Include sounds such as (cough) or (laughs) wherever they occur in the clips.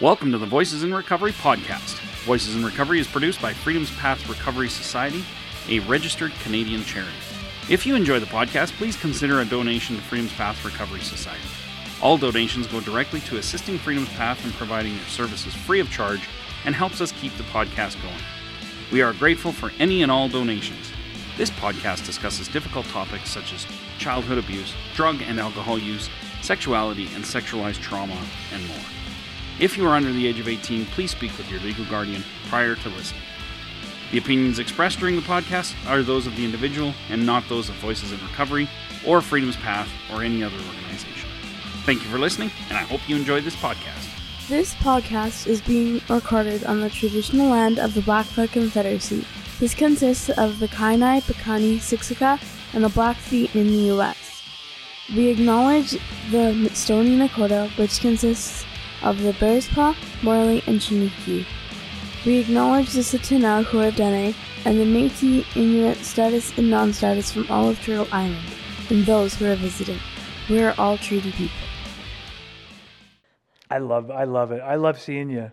Welcome to the Voices in Recovery podcast. Voices in Recovery is produced by Freedom's Path Recovery Society, a registered Canadian charity. If you enjoy the podcast, please consider a donation to Freedom's Path Recovery Society. All donations go directly to assisting Freedom's Path in providing their services free of charge and helps us keep the podcast going. We are grateful for any and all donations. This podcast discusses difficult topics such as childhood abuse, drug and alcohol use, sexuality and sexualized trauma, and more. If you are under the age of 18, please speak with your legal guardian prior to listening. The opinions expressed during the podcast are those of the individual and not those of Voices in Recovery or Freedom's Path or any other organization. Thank you for listening, and I hope you enjoyed this podcast. This podcast is being recorded on the traditional land of the Blackfoot Confederacy. This consists of the Kainai, Piikani, Siksika, and the Blackfeet in the U.S. We acknowledge the Stoney Nakoda, which consists of the Bearspaw, Morley, and Chiniki. We acknowledge the Tsuut'ina Huadene and the Métis, Inuit, status, and non-status from all of Turtle Island, and those who are visiting. We are all treaty people. I love I love it. I love seeing you.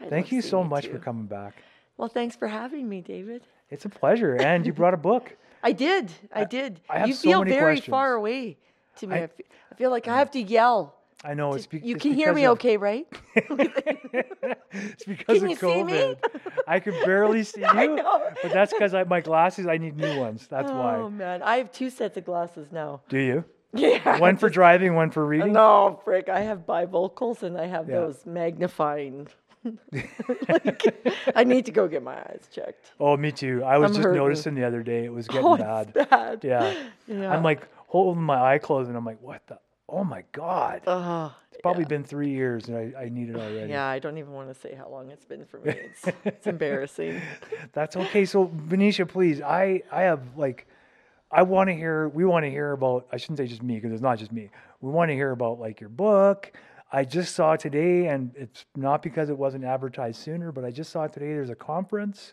I Thank you so much for coming back. Well, thanks for having me, David. It's a pleasure. And you brought a book. (laughs) I did. I, did. I have you so feel many very questions. far away to me. I, I- I feel like I have to yell. I know it's be- you it's can hear me of- okay, right? (laughs) it's because Can of you see COVID. me? I can barely (laughs) see you. I know. But that's because I my glasses. I need new ones. That's oh why. Oh man, I have two sets of glasses now. Do you? (laughs) Yeah. One for driving, one for reading. No, frick. I have bifocals and I have Yeah. those magnifying. like, I need to go get my eyes checked. Oh, me too. I was I'm just hurting. noticing the other day it was getting Oh, bad. bad. Yeah. Yeah. I'm like holding my eye closed and I'm like, what the? Oh my God. Oh, It's probably been three years and I, I need it already. yeah. I don't even want to say how long it's been for me. It's, (laughs) it's embarrassing. That's okay. So Venetia, please, I I have like, I want to hear. We want to hear about. I shouldn't say just me because it's not just me. We want to hear about like your book. I just saw today, and it's not because it wasn't advertised sooner, but I just saw today. There's a conference.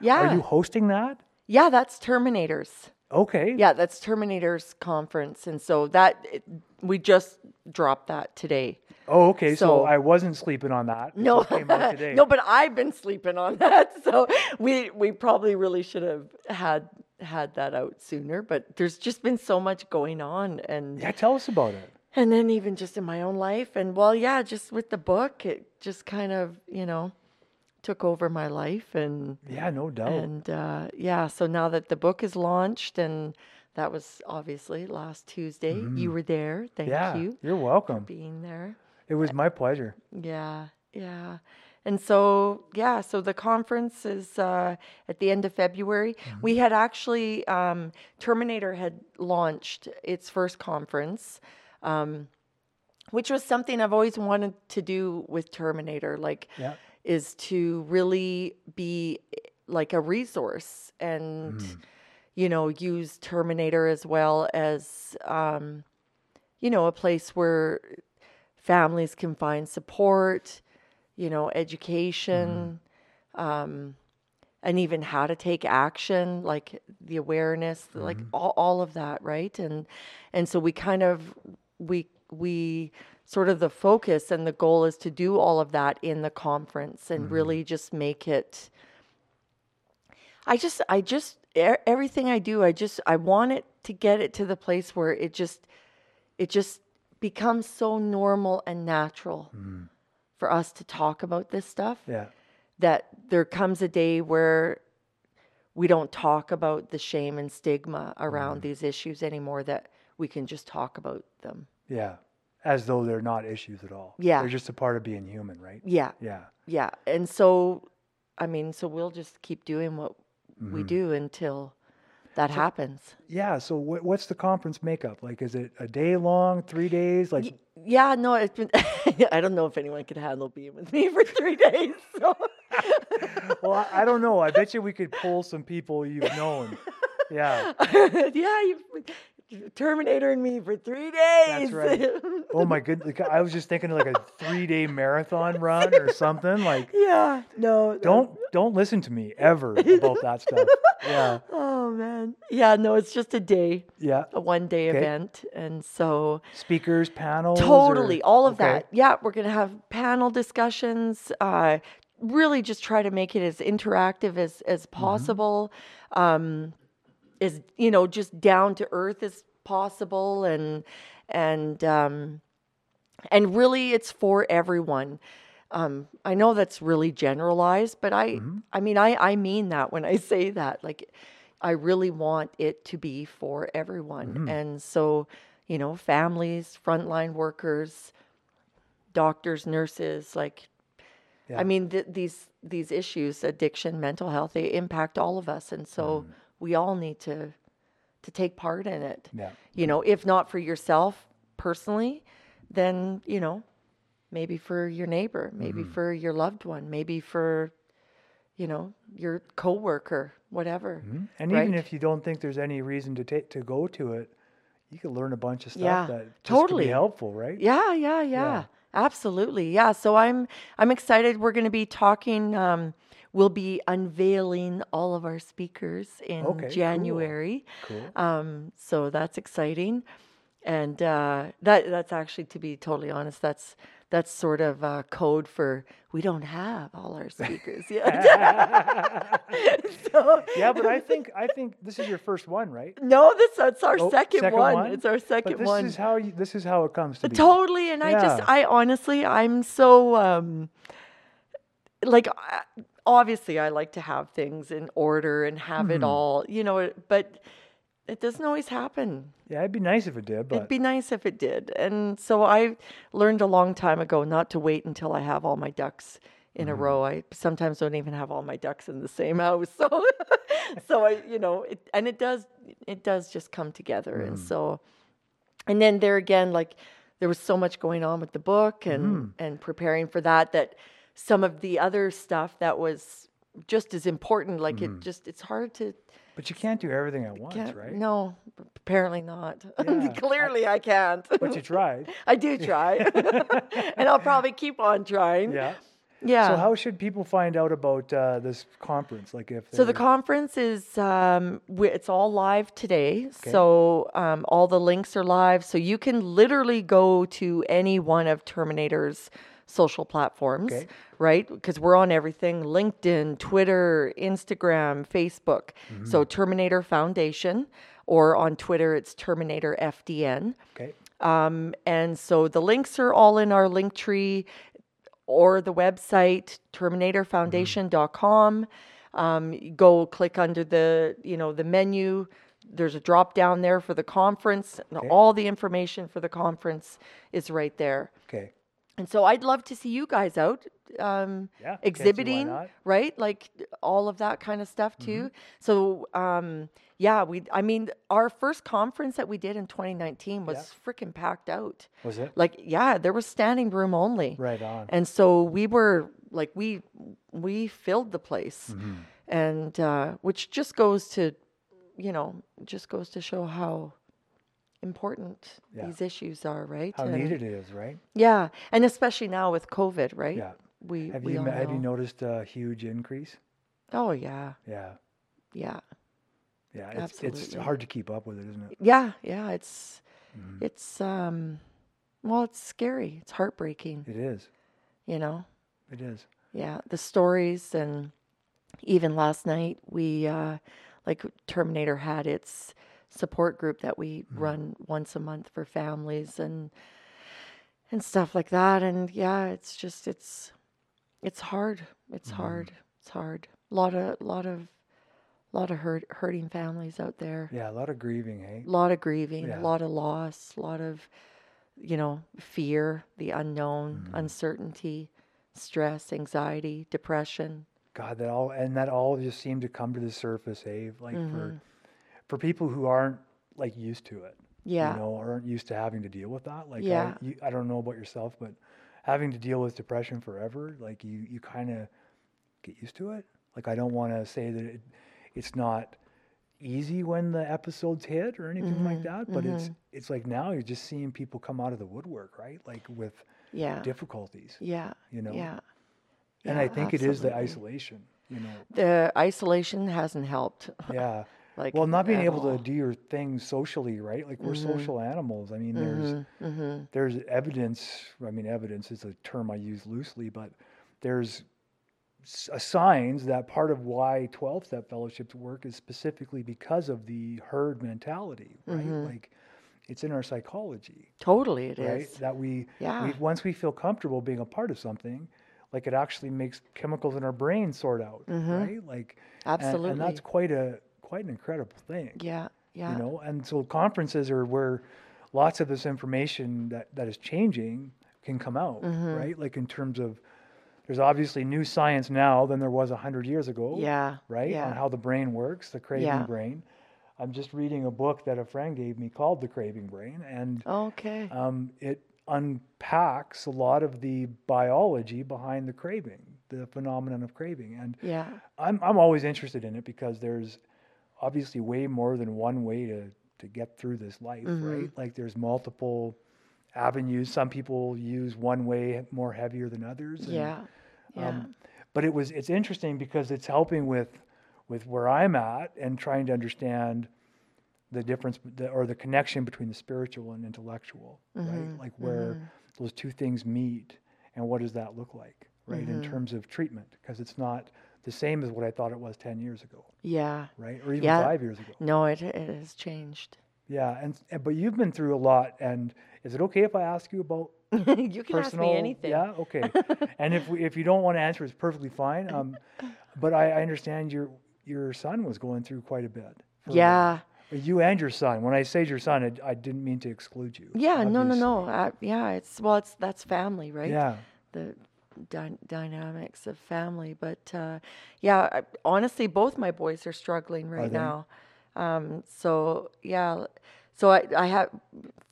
Yeah. Are you hosting that? Yeah, that's Terminators. Okay. Yeah, that's Terminators conference, and so that it, we just dropped that today. Oh, okay. So, So- I wasn't sleeping on that. No, (laughs) no, but I've been sleeping on that, (laughs) so we we probably really should have had had that out sooner. But there's just been so much going on, and Yeah, tell us about it. and then even just in my own life, and well, yeah, just with the book, it just kind of you know took over my life, and Yeah, no doubt. and uh, yeah, so now that the book is launched, and that was obviously last Tuesday. You were there. Thank Mm-hmm. yeah, you you're welcome. being there. It was my pleasure. Yeah, yeah. And so, yeah, so the conference is uh, at the end of February. We had actually, um, Terminator had launched its first conference, um, which was something I've always wanted to do with Terminator, like, Yeah. Is to really be like a resource and, you know, use Terminator as well as, um, you know, a place where families can find support, you know, education, um, and even how to take action, like the awareness, like all, all of that, right? And and so we kind of we we sort of the focus and the goal is to do all of that in the conference and mm-hmm. really just make it I just, I just, everything I do, I just, I want it to get it to the place where it just, it just becomes so normal and natural mm-hmm. for us to talk about this stuff Yeah. that there comes a day where we don't talk about the shame and stigma around mm-hmm. these issues anymore, that we can just talk about them. Yeah. As though they're not issues at all. Yeah. They're just a part of being human, right? Yeah. Yeah. Yeah. And so, I mean, so we'll just keep doing what we mm-hmm. do until that happens. Yeah. So what, what's the conference makeup? Like, is it a day long, three days? Like, Yeah, no, it's been. (laughs) I don't know if anyone could handle being with me for three (laughs) days. So. (laughs) well, I, I don't know. I bet you we could pull some people you've known. Yeah. yeah, you Terminator and me for three days. That's right. (laughs) Oh my goodness. I was just thinking like a three day marathon (laughs) run or something. Like, yeah, no. no. don't don't listen to me ever about that stuff. (laughs) Yeah. Oh man. Yeah, no, it's just a day, Yeah. a one day Okay. event. And so Speakers, panels. or- totally all of okay. that. Yeah, we're going to have panel discussions, uh really just try to make it as interactive as as Mm-hmm. possible. Um as you know, just down to earth as possible and and um and really it's for everyone um, I know that's really generalized, but I, Mm-hmm. I mean, I, I mean that when I (laughs) say that. Like, I really want it to be for everyone, Mm-hmm. and so, you know, families, frontline workers, doctors, nurses, like, Yeah. I mean, th- these these issues, addiction, mental health, they impact all of us, and so Mm. We all need to to take part in it Yeah. you know if not for yourself personally then you know maybe for your neighbor maybe Mm-hmm. for your loved one maybe for you know your coworker whatever Mhm. And even if you don't think there's any reason to take to go to it, you could learn a bunch of stuff Yeah, that just totally. helpful, right? yeah yeah yeah absolutely yeah so i'm i'm excited we're going to be talking um we'll be unveiling all of our speakers in Okay, january Cool. Um, so that's exciting, and uh, that that's actually, to be totally honest, that's that's sort of uh, code for we don't have all our speakers yet. (laughs) (laughs) so, yeah, but I think I think this is your first one, right? no, this that's our Oh, second, one. It's our second But second this one. is how you, this is how it comes to be. Totally, and I just, I honestly, I'm so, um, like, I- obviously, I like to have things in order and have Mm-hmm. it hmm. all, you know, but it doesn't always happen. Yeah, it'd be nice if it did, but It'd be nice if it did. And so I learned a long time ago not to wait until I have all my ducks in a mm-hmm. row. I sometimes don't even have all my ducks in the same house. (laughs) So so I, you know, it, and it does it does just come together. And mm. so and then there again like there was so much going on with the book and mm-hmm. and preparing for that that some of the other stuff that was just as important like it just it's hard to but you can't do everything at once, right? No, apparently not. (laughs) Yeah, Clearly, I, can't. But you tried. (laughs) I do try, (laughs) and I'll probably keep on trying. Yeah. Yeah. So how should people find out about uh, this conference? Like if So the conference is um, it's all live today. So um, all the links are live. So you can literally go to any one of Terminator's social platforms, Okay. right? Because we're on everything: LinkedIn, Twitter, Instagram, Facebook. Mm-hmm. So Terminator Foundation, or on Twitter it's Terminator FDN. okay. Um, and so the links are all in our link tree or the website terminatorfoundation.com. Um, go click under the you know the menu. There's a drop down there for the conference. and All the information for the conference is right there. Okay. And so I'd love to see you guys out um, Yeah, exhibiting, right? Like all of that kind of stuff too. Mm-hmm. So um, yeah, we. I mean, our first conference that we did in 2019 was freaking packed out. Was it? Like yeah, there was standing room only. Right on. And so we were like we we filled the place, Mm-hmm. and uh, which just goes to, you know, just goes to show how important Yeah. these issues are, right? How And- neat it is, right? yeah, and especially now with COVID, right? Yeah. We Have we you have you noticed a huge increase? Oh yeah, Yeah. yeah, Yeah. It's it's hard to keep up with it, isn't it? yeah, yeah. It's Mm-hmm. it's um, well, it's scary. It's heartbreaking. It is. You know. It is. Yeah, the stories and even last night we uh, like Terminator had its support group that we Mm-hmm. run once a month for families and and stuff like that. And yeah, it's just it's it's hard. It's Mm-hmm. hard. It's hard. A lot of lot of lot of hurt hurting families out there. Yeah. A lot of grieving, hey. A lot of grieving, Yeah. a lot of loss, a lot of you know, fear, the unknown, Mm-hmm. uncertainty, stress, anxiety, depression. God, that all and that all just seemed to come to the surface, hey. Like Mm-hmm. for for people who aren't like used to it. Yeah. You know, aren't used to having to deal with that. Like Yeah. I, you, I don't know about yourself, but having to deal with depression forever, like you, you kind of get used to it. Like I don't want to say that it, it's not easy when the episodes hit or anything like Mm-hmm. that, but it's it's like now you're just seeing people come out of the woodwork, right? Like with Yeah. difficulties. Yeah. you know? Yeah. and Yeah, I think it is the isolation, you know. The isolation hasn't helped. Yeah. Like well, not being able all. to uh, do your thing socially, right? Like we're mm-hmm. social animals. I mean, there's mm-hmm. mm-hmm. there's evidence. I mean, evidence is a term I use loosely, but there's uh, signs that part of why 12 step fellowships work is specifically because of the herd mentality, right? Mm-hmm. Like it's in our psychology, Totally, it is. right? That we, Yeah. we once we feel comfortable being a part of something, like it actually makes chemicals in our brain sort out, right? Like and- and, that's quite a quite an incredible thing Yeah, yeah. you know and so conferences are where lots of this information that that is changing can come out Mm-hmm. right like in terms of there's obviously new science now than there was 100 years ago Yeah, right yeah. on how the brain works the craving Yeah. brain i'm just reading a book that a friend gave me called the craving brain and Okay. um, it unpacks a lot of the biology behind the craving the phenomenon of craving and yeah. I'm I'm always interested in it because there's obviously way more than one way to to get through this life, Mm-hmm. right? Like there's multiple avenues. Some people use one way more heavier than others. and, Yeah. Yeah. Um, but it was it's interesting because it's helping with with where I'm at and trying to understand the difference the, or the connection between the spiritual and intellectual, Mm-hmm. right? Like where those two things meet and what does that look like, right? Mm-hmm. In terms of treatment, because it's not the same as what I thought it was 10 years ago, yeah. right? Or even Yeah. 5 years ago. No, it it has changed. Yeah, and, and but you've been through a lot and is it okay if I ask you about (laughs) you can ask personal me anything. Yeah, okay. (laughs) and if we, if you don't want to answer, it's perfectly fine. Um, (laughs) but I, I understand your your son was going through quite a bit. for a Yeah. You and your son. When I say your son, I, I didn't mean to exclude you. Yeah. No. No. No. Uh, yeah. It's well. It's that's family, right? Yeah. the dy- dynamics of family. But uh, yeah, I, honestly, both my boys are struggling right they? now. Um, so yeah, so I, I have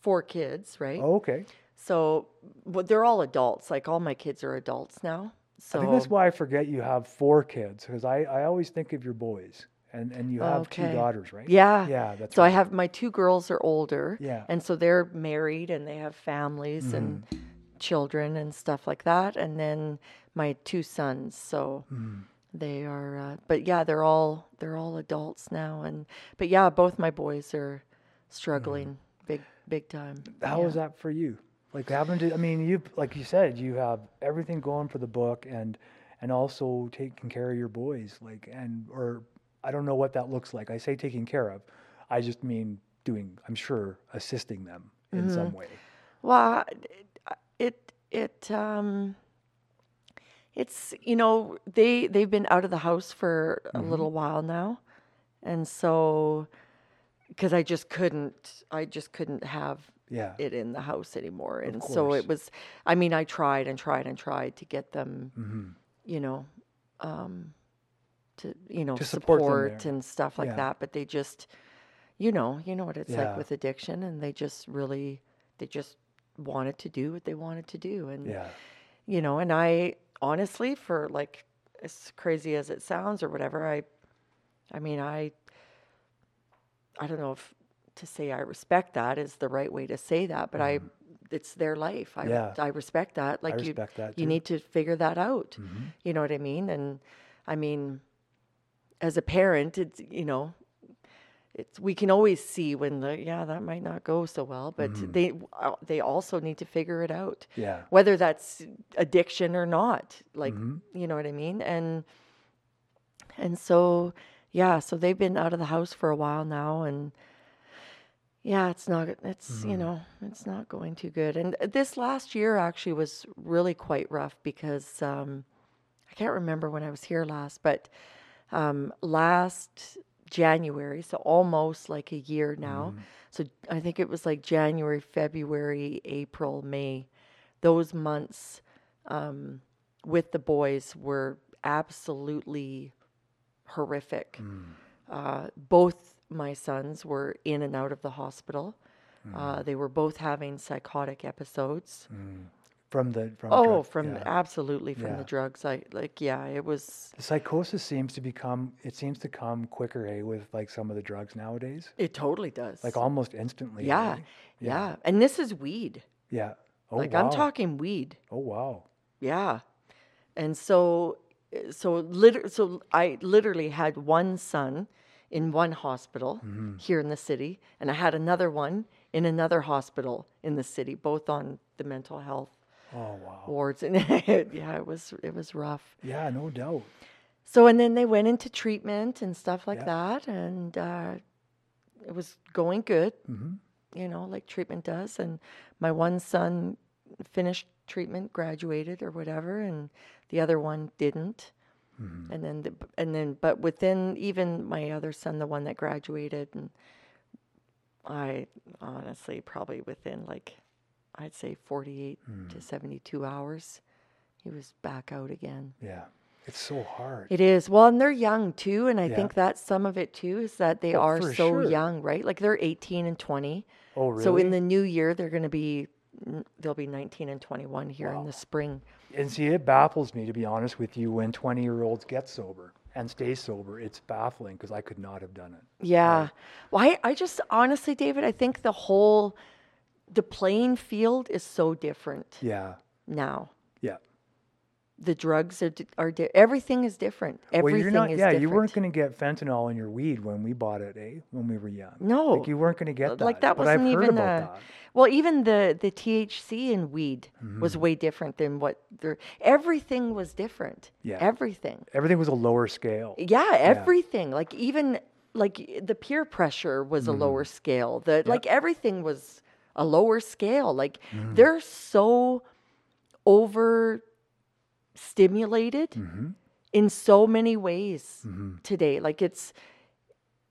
four kids, right? Oh, okay. So but they're all adults. Like all my kids are adults now. So I think that's why I forget you have four kids because I, I always think of your boys and, and you have two daughters, right? yeah, Yeah, that's so I have my two girls are older, Yeah. and so they're married and they have families and Mm-hmm. Children and stuff like that. And then my two sons, so Mm-hmm. they are. Uh, but yeah, they're all they're all adults now, and but yeah, both my boys are struggling big big time. How was that for you? Like having to, I mean, you, like you said, you have everything going for the book and, and also taking care of your boys. Like, and, or I don't know what that looks like. I say taking care of. I just mean doing, I'm sure, assisting them in Mm-hmm. some way. Well, it it um it's you know they they've been out of the house for a little while now, and so because I just couldn't I just couldn't have Yeah. it in the house anymore, and so it was. I mean, I tried and tried and tried to get them, Mm-hmm. you know, um, to you know To support support, and stuff like Yeah. that, but they just, you know, you know what it's Yeah. like with addiction, and they just really they just wanted to do what they wanted to do, and Yeah. you know, and I honestly, for like as crazy as it sounds or whatever, I, I mean, I, I don't know if to say I respect that is the right way to say that, but I, it's their life. I, Mm-hmm. Yeah. I respect that. Like respect you, that you need to figure that out. Mm-hmm. You know what I mean? And I mean, as a parent, it's you know, it's we can always see when the yeah that might not go so well, but Mm-hmm. they uh, they also need to figure it out Yeah. whether that's addiction or not like Mm-hmm. you know what i mean and and so yeah so they've been out of the house for a while now and yeah it's not it's Mm-hmm. you know it's not going too good and this last year actually was really quite rough because um i can't remember when i was here last but um last january so almost like a year now so i think it was like january february april may those months um, with the boys were absolutely horrific. Uh, both my sons were in and out of the hospital. Uh, they were both having psychotic episodes. From the, from Oh, from yeah. absolutely from Yeah. the drugs. I like, yeah, it was. The psychosis seems to become, it seems to come quicker, eh, with like some of the drugs nowadays. It totally does. Like almost instantly. yeah, eh? yeah, And this is weed. Yeah. Oh, like wow. I'm talking weed. Oh, wow. Yeah. And so so liter- so I literally had one son in one hospital Mm-hmm. here in the city, and I had another one in another hospital in the city, both on the mental health Oh wow. wards. And (laughs) yeah, it was it was rough. Yeah, no doubt. So and then they went into treatment and stuff like Yeah. that, and uh, it was going good. Mm-hmm. You know, like treatment does. And my one son finished treatment, graduated or whatever, and the other one didn't. Mm-hmm. And then, the, and then, but within even my other son, the one that graduated, and I honestly probably within like, I'd say 48 Mm. to 72 hours, he was back out again. Yeah. It's so hard. It is. Well, and they're young too. And I Yeah. think that's some of it too is that they Oh, are so sure. young, right? Like they're 18 and 20. oh really? So in the new year, they're going to be, they'll be 19 and 21 here in the spring. And see, it baffles me to be honest with you when 20 year olds get sober and stay sober. It's baffling because I could not have done it. Yeah. Well, I, I just honestly, David, I think the whole, the playing field is so different Yeah. now. Yeah. The drugs are, di- are di- everything is different. Everything well, you're not. is yeah, different. you weren't going to get fentanyl in your weed when we bought it, eh? When we were young. No. Like you weren't going to get that. like that but wasn't even about uh, that. well even the the THC in weed was Mm-hmm. way different than what there everything was different Yeah. everything Everything was a lower scale. yeah everything like even like the peer pressure was a lower scale the like everything was a lower scale. Like mm. they're so over stimulated mm-hmm. in so many ways mm-hmm. today. Like it's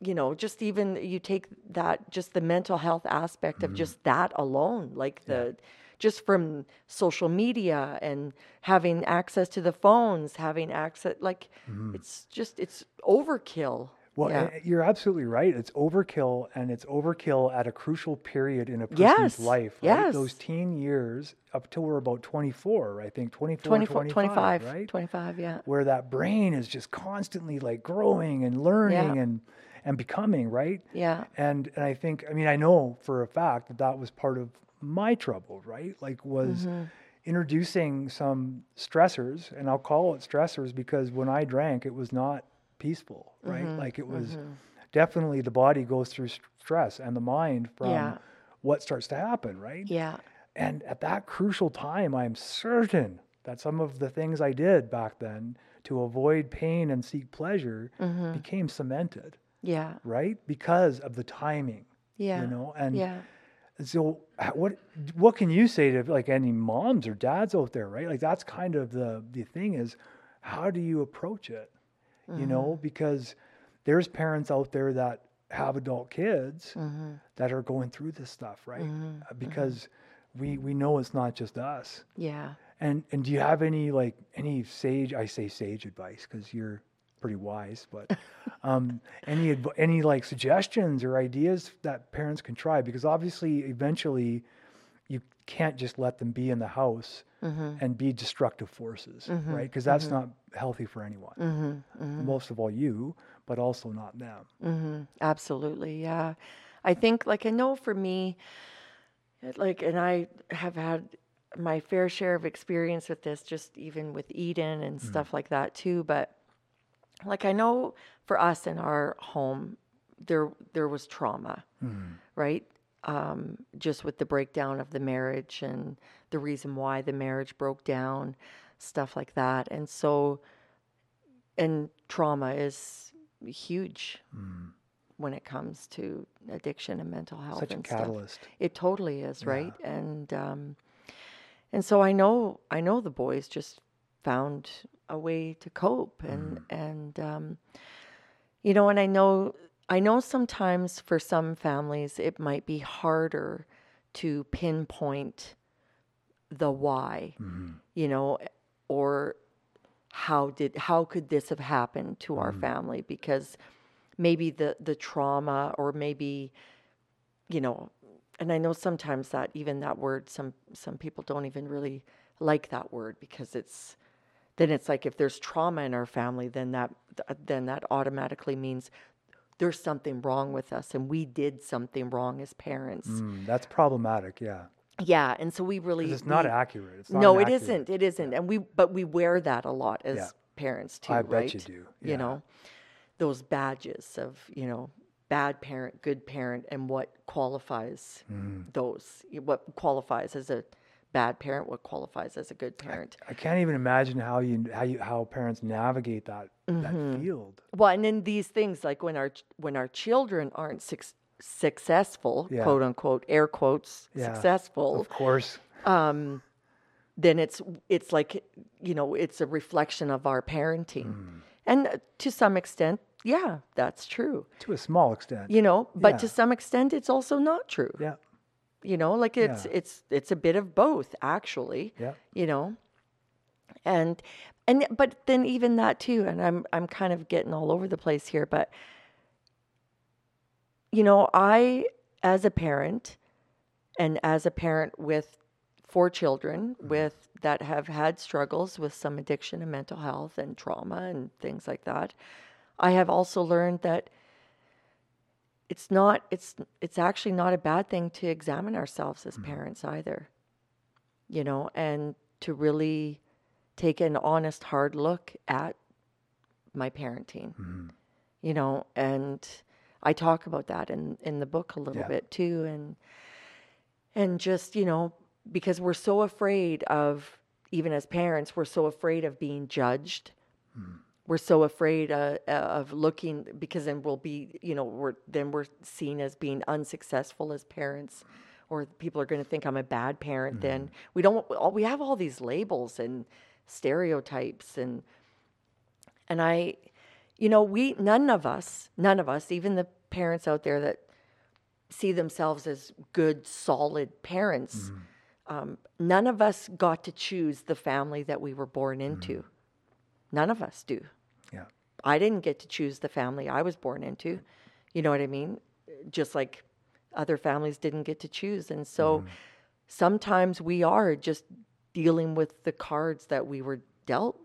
you know just even you take that just the mental health aspect of mm-hmm. just that alone like the just from social media and having access to the phones having access like it's just it's overkill Well, yeah. eh, you're absolutely right. It's overkill, and it's overkill at a crucial period in a person's Yes, life. Right? Those yes. teen years up till we're about 24, I think 24, 24 25, 25 right? 25 yeah Where that brain is just constantly like growing and learning Yeah. and and becoming, right? yeah And and I think I mean I know for a fact that that was part of my trouble, right? Like was Mm-hmm. introducing some stressors, and I'll call it stressors because when I drank, it was not peaceful, right? Mm-hmm. Like it was definitely the body goes through stress and the mind from Yeah. what starts to happen, right? yeah And at that crucial time, I'm certain that some of the things I did back then to avoid pain and seek pleasure Mm-hmm. became cemented, yeah right? Because of the timing. yeah You know, and yeah so what what can you say to like any moms or dads out there, right? Like that's kind of the the thing is how do you approach it? You know, Mm-hmm. because there's parents out there that have adult kids Mm-hmm. that are going through this stuff, right? Uh, Because we we know it's not just us. yeah And and do you have any like any sage? I say sage advice because you're pretty wise, but (laughs) um, any adv- any like suggestions or ideas that parents can try? Because obviously, eventually, can't just let them be in the house mm-hmm. and be destructive forces, mm-hmm. right? Because that's mm-hmm. not healthy for anyone. Most of all, you, but also not them. Mm-hmm. Absolutely, yeah. I think, like, I know for me, like, and I have had my fair share of experience with this, just even with Eden and stuff like that too. But, like, I know for us in our home, there there was trauma, right? Um, just with the breakdown of the marriage and the reason why the marriage broke down, stuff like that, and so, and trauma is huge when it comes to addiction and mental health Such a and stuff. catalyst. It totally is, right? And um, and so I know I know the boys just found a way to cope and and um, you know, and I know I know sometimes for some families it might be harder to pinpoint the why, mm-hmm. you know, or how did how could this have happened to our mm-hmm. family? Because maybe the the trauma or maybe you know and i know sometimes that even that word some some people don't even really like that word because it's then it's like if there's trauma in our family then that then that automatically means there's something wrong with us and we did something wrong as parents Mm, that's problematic. Yeah, yeah and so we really it's not we- accurate. It's not no it isn't it isn't and we but we wear that a lot as Yeah. parents too I right bet you do, you know those badges of you know bad parent, good parent, and what qualifies those. What qualifies as a bad parent? What qualifies as a good parent? I can't even imagine how you how you how parents navigate that that field. Well, and then these things like when our when our children aren't suc successful, Yeah. quote unquote, air quotes, Yeah, successful, Of course. um, then it's it's like you know it's a reflection of our parenting, Mm. and uh, to some extent, yeah, that's true. To a small extent. You know, but to some extent, it's also not true. Yeah. You know, like it's Yeah. it's it's a bit of both, actually. Yeah. You know, and and but then even that too, and I'm I'm kind of getting all over the place here, but you know, I as a parent, and as a parent with four children mm-hmm. with that have had struggles with some addiction and mental health and trauma and things like that, I have also learned that it's not it's it's actually not a bad thing to examine ourselves as mm-hmm. parents either you know and to really take an honest hard look at my parenting mm-hmm. you know and i talk about that in in the book a little Yeah. bit too and and just you know because we're so afraid of even as parents we're so afraid of being judged mm-hmm. We're so afraid uh, uh, of looking because then we'll be you know we're then we're seen as being unsuccessful as parents or people are going to think i'm a bad parent then we don't all we have all these labels and stereotypes and and i you know we none of us none of us even the parents out there that see themselves as good solid parents um, none of us got to choose the family that we were born into. None of us do. I didn't get to choose the family I was born into. You know what I mean? Just like other families didn't get to choose. And so Mm-hmm. sometimes we are just dealing with the cards that we were dealt.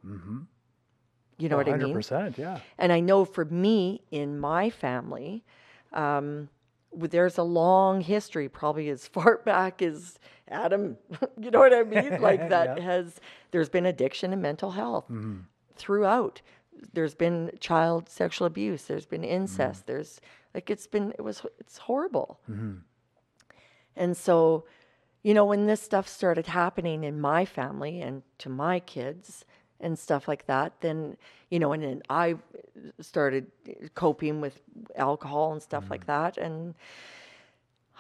You know what I mean? 100%. Yeah. And I know for me in my family, um, there's a long history, probably as (laughs) far back as Adam. (laughs) you know what I mean? Like (laughs) that Yeah. has there's been addiction and mental health throughout. There's been child sexual abuse. There's been incest. Mm. There's like it's been it was it's horrible. Mm-hmm. And so, you know, when this stuff started happening in my family and to my kids and stuff like that, then, you know, and then I started coping with alcohol and stuff like mm. that. And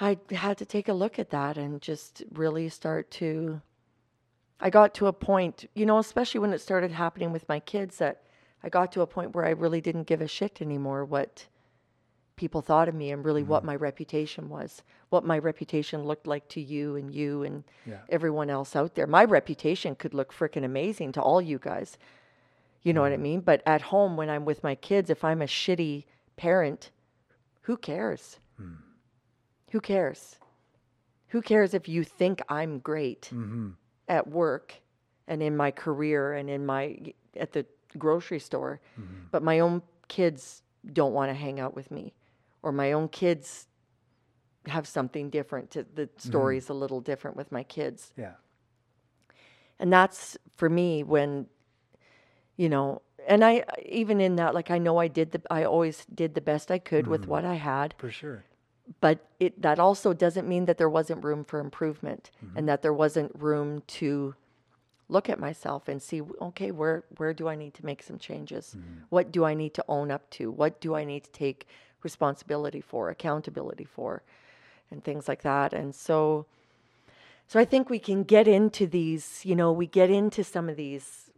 I had to take a look at that and just really start to. I got to a point, you know, especially when it started happening with my kids, that I got to a point where I really didn't give a shit anymore what people thought of me and really what mm-hmm. my reputation was, what my reputation looked like to you and you and Yeah. everyone else out there. My reputation could look freaking amazing to all you guys. You know what I mm-hmm. mean? But at home, when I'm with my kids, if I'm a shitty parent, who cares? Hmm. Who cares? Who cares if you think I'm great mm-hmm. at work and in my career and in my at the grocery store, mm-hmm. but my own kids don't want to hang out with me, or my own kids have something different. To, the mm-hmm. story's a little different with my kids Yeah. and that's for me when you know and i even in that like i know i did the i always did the best i could with mm-hmm. what i had For sure. but it that also doesn't mean that there wasn't room for improvement and that there wasn't room to look at myself and see okay where where do i need to make some changes? Mm-hmm. What do i need to own up to? What do i need to take responsibility for accountability for and things like that. And so so I think we can get into these, you know, we get into some of these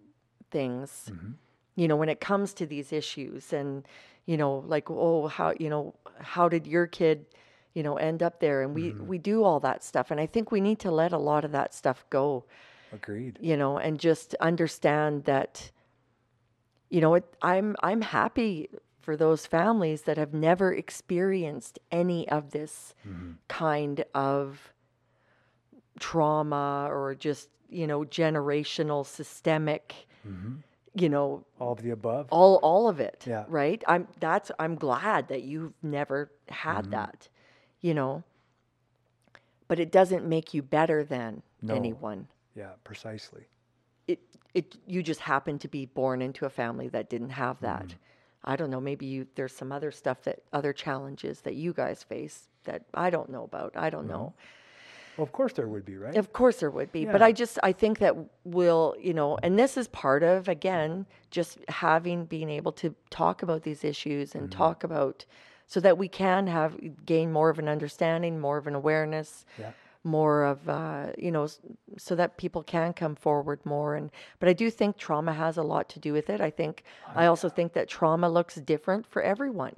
things, mm-hmm. you know, when it comes to these issues and, you know, like, oh, how, you know, how did your kid, you know, end up there? And we, mm-hmm. we do all that stuff. And I think we need to let a lot of that stuff go, Agreed. you know, and just understand that, you know, it, I'm, I'm happy for those families that have never experienced any of this kind of trauma or just you know generational systemic you know All of the above. all all of it Yeah. right i'm that's i'm glad that you've never had Mm-hmm. that you know but it doesn't make you better than No. anyone Yeah, precisely. it it you just happen to be born into a family that didn't have Mm-hmm. that I don't know, maybe you there's some other stuff that other challenges that you guys face that I don't know about. I don't know. Well, of course there would be, right? Of course there would be, but I just I think that we'll, you know, and this is part of again just having being able to talk about these issues and talk about so that we can have gain more of an understanding, more of an awareness, Yeah. More of uh, you know, so that people can come forward more. And but I do think trauma has a lot to do with it. I think I also think that trauma looks different for everyone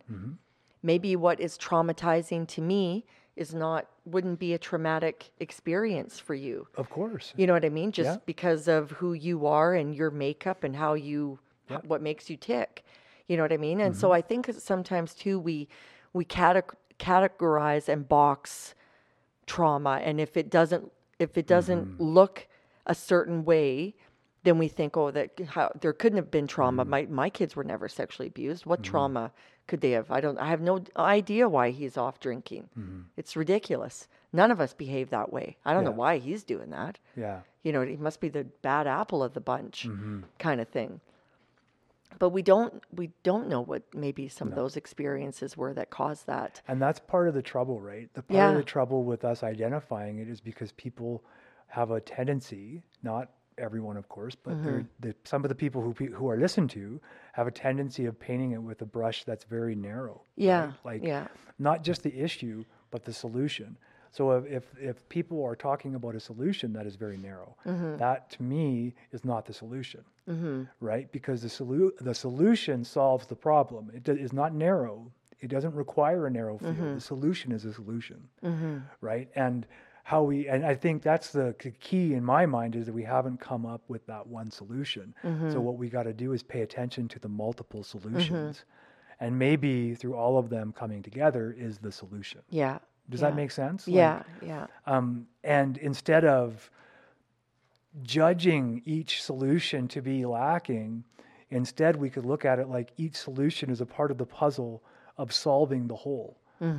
maybe what is traumatizing to me is not wouldn't be a traumatic experience for you Of course. you know what i mean just Yeah. because of who you are and your makeup and how you h- what makes you tick you know what i mean and Mm-hmm. so i think sometimes too we we cate- categorize and box trauma and if it doesn't if it doesn't Mm-hmm. look a certain way then we think oh that how there couldn't have been trauma Mm-hmm. my my kids were never sexually abused what trauma could they have i don't i have no idea why he's off drinking Mm-hmm. it's ridiculous none of us behave that way i don't know why he's doing that Yeah. you know he must be the bad apple of the bunch Mm-hmm. kind of thing but we don't we don't know what maybe some of those experiences were that caused that And that's part of the trouble, right? The part Yeah. of the trouble with us identifying it is because people have a tendency, not everyone, of course, but Mm-hmm. the, some of the people who who are listened to have a tendency of painting it with a brush that's very narrow. Yeah, right? Like yeah. not just the issue, but the solution. So if, if, people are talking about a solution that is very narrow, Mm-hmm. that to me is not the solution, right? Because the, solu- the solution solves the problem. It is not narrow. It doesn't require a narrow field. Mm-hmm. The solution is a solution, right? And how we, and I think that's the key in my mind is that we haven't come up with that one solution. Mm-hmm. So what we got to do is pay attention to the multiple solutions. And maybe through all of them coming together is the solution. yeah Does yeah. that make sense? Like, yeah yeah um, and instead of judging each solution to be lacking, instead we could look at it like each solution is a part of the puzzle of solving the whole,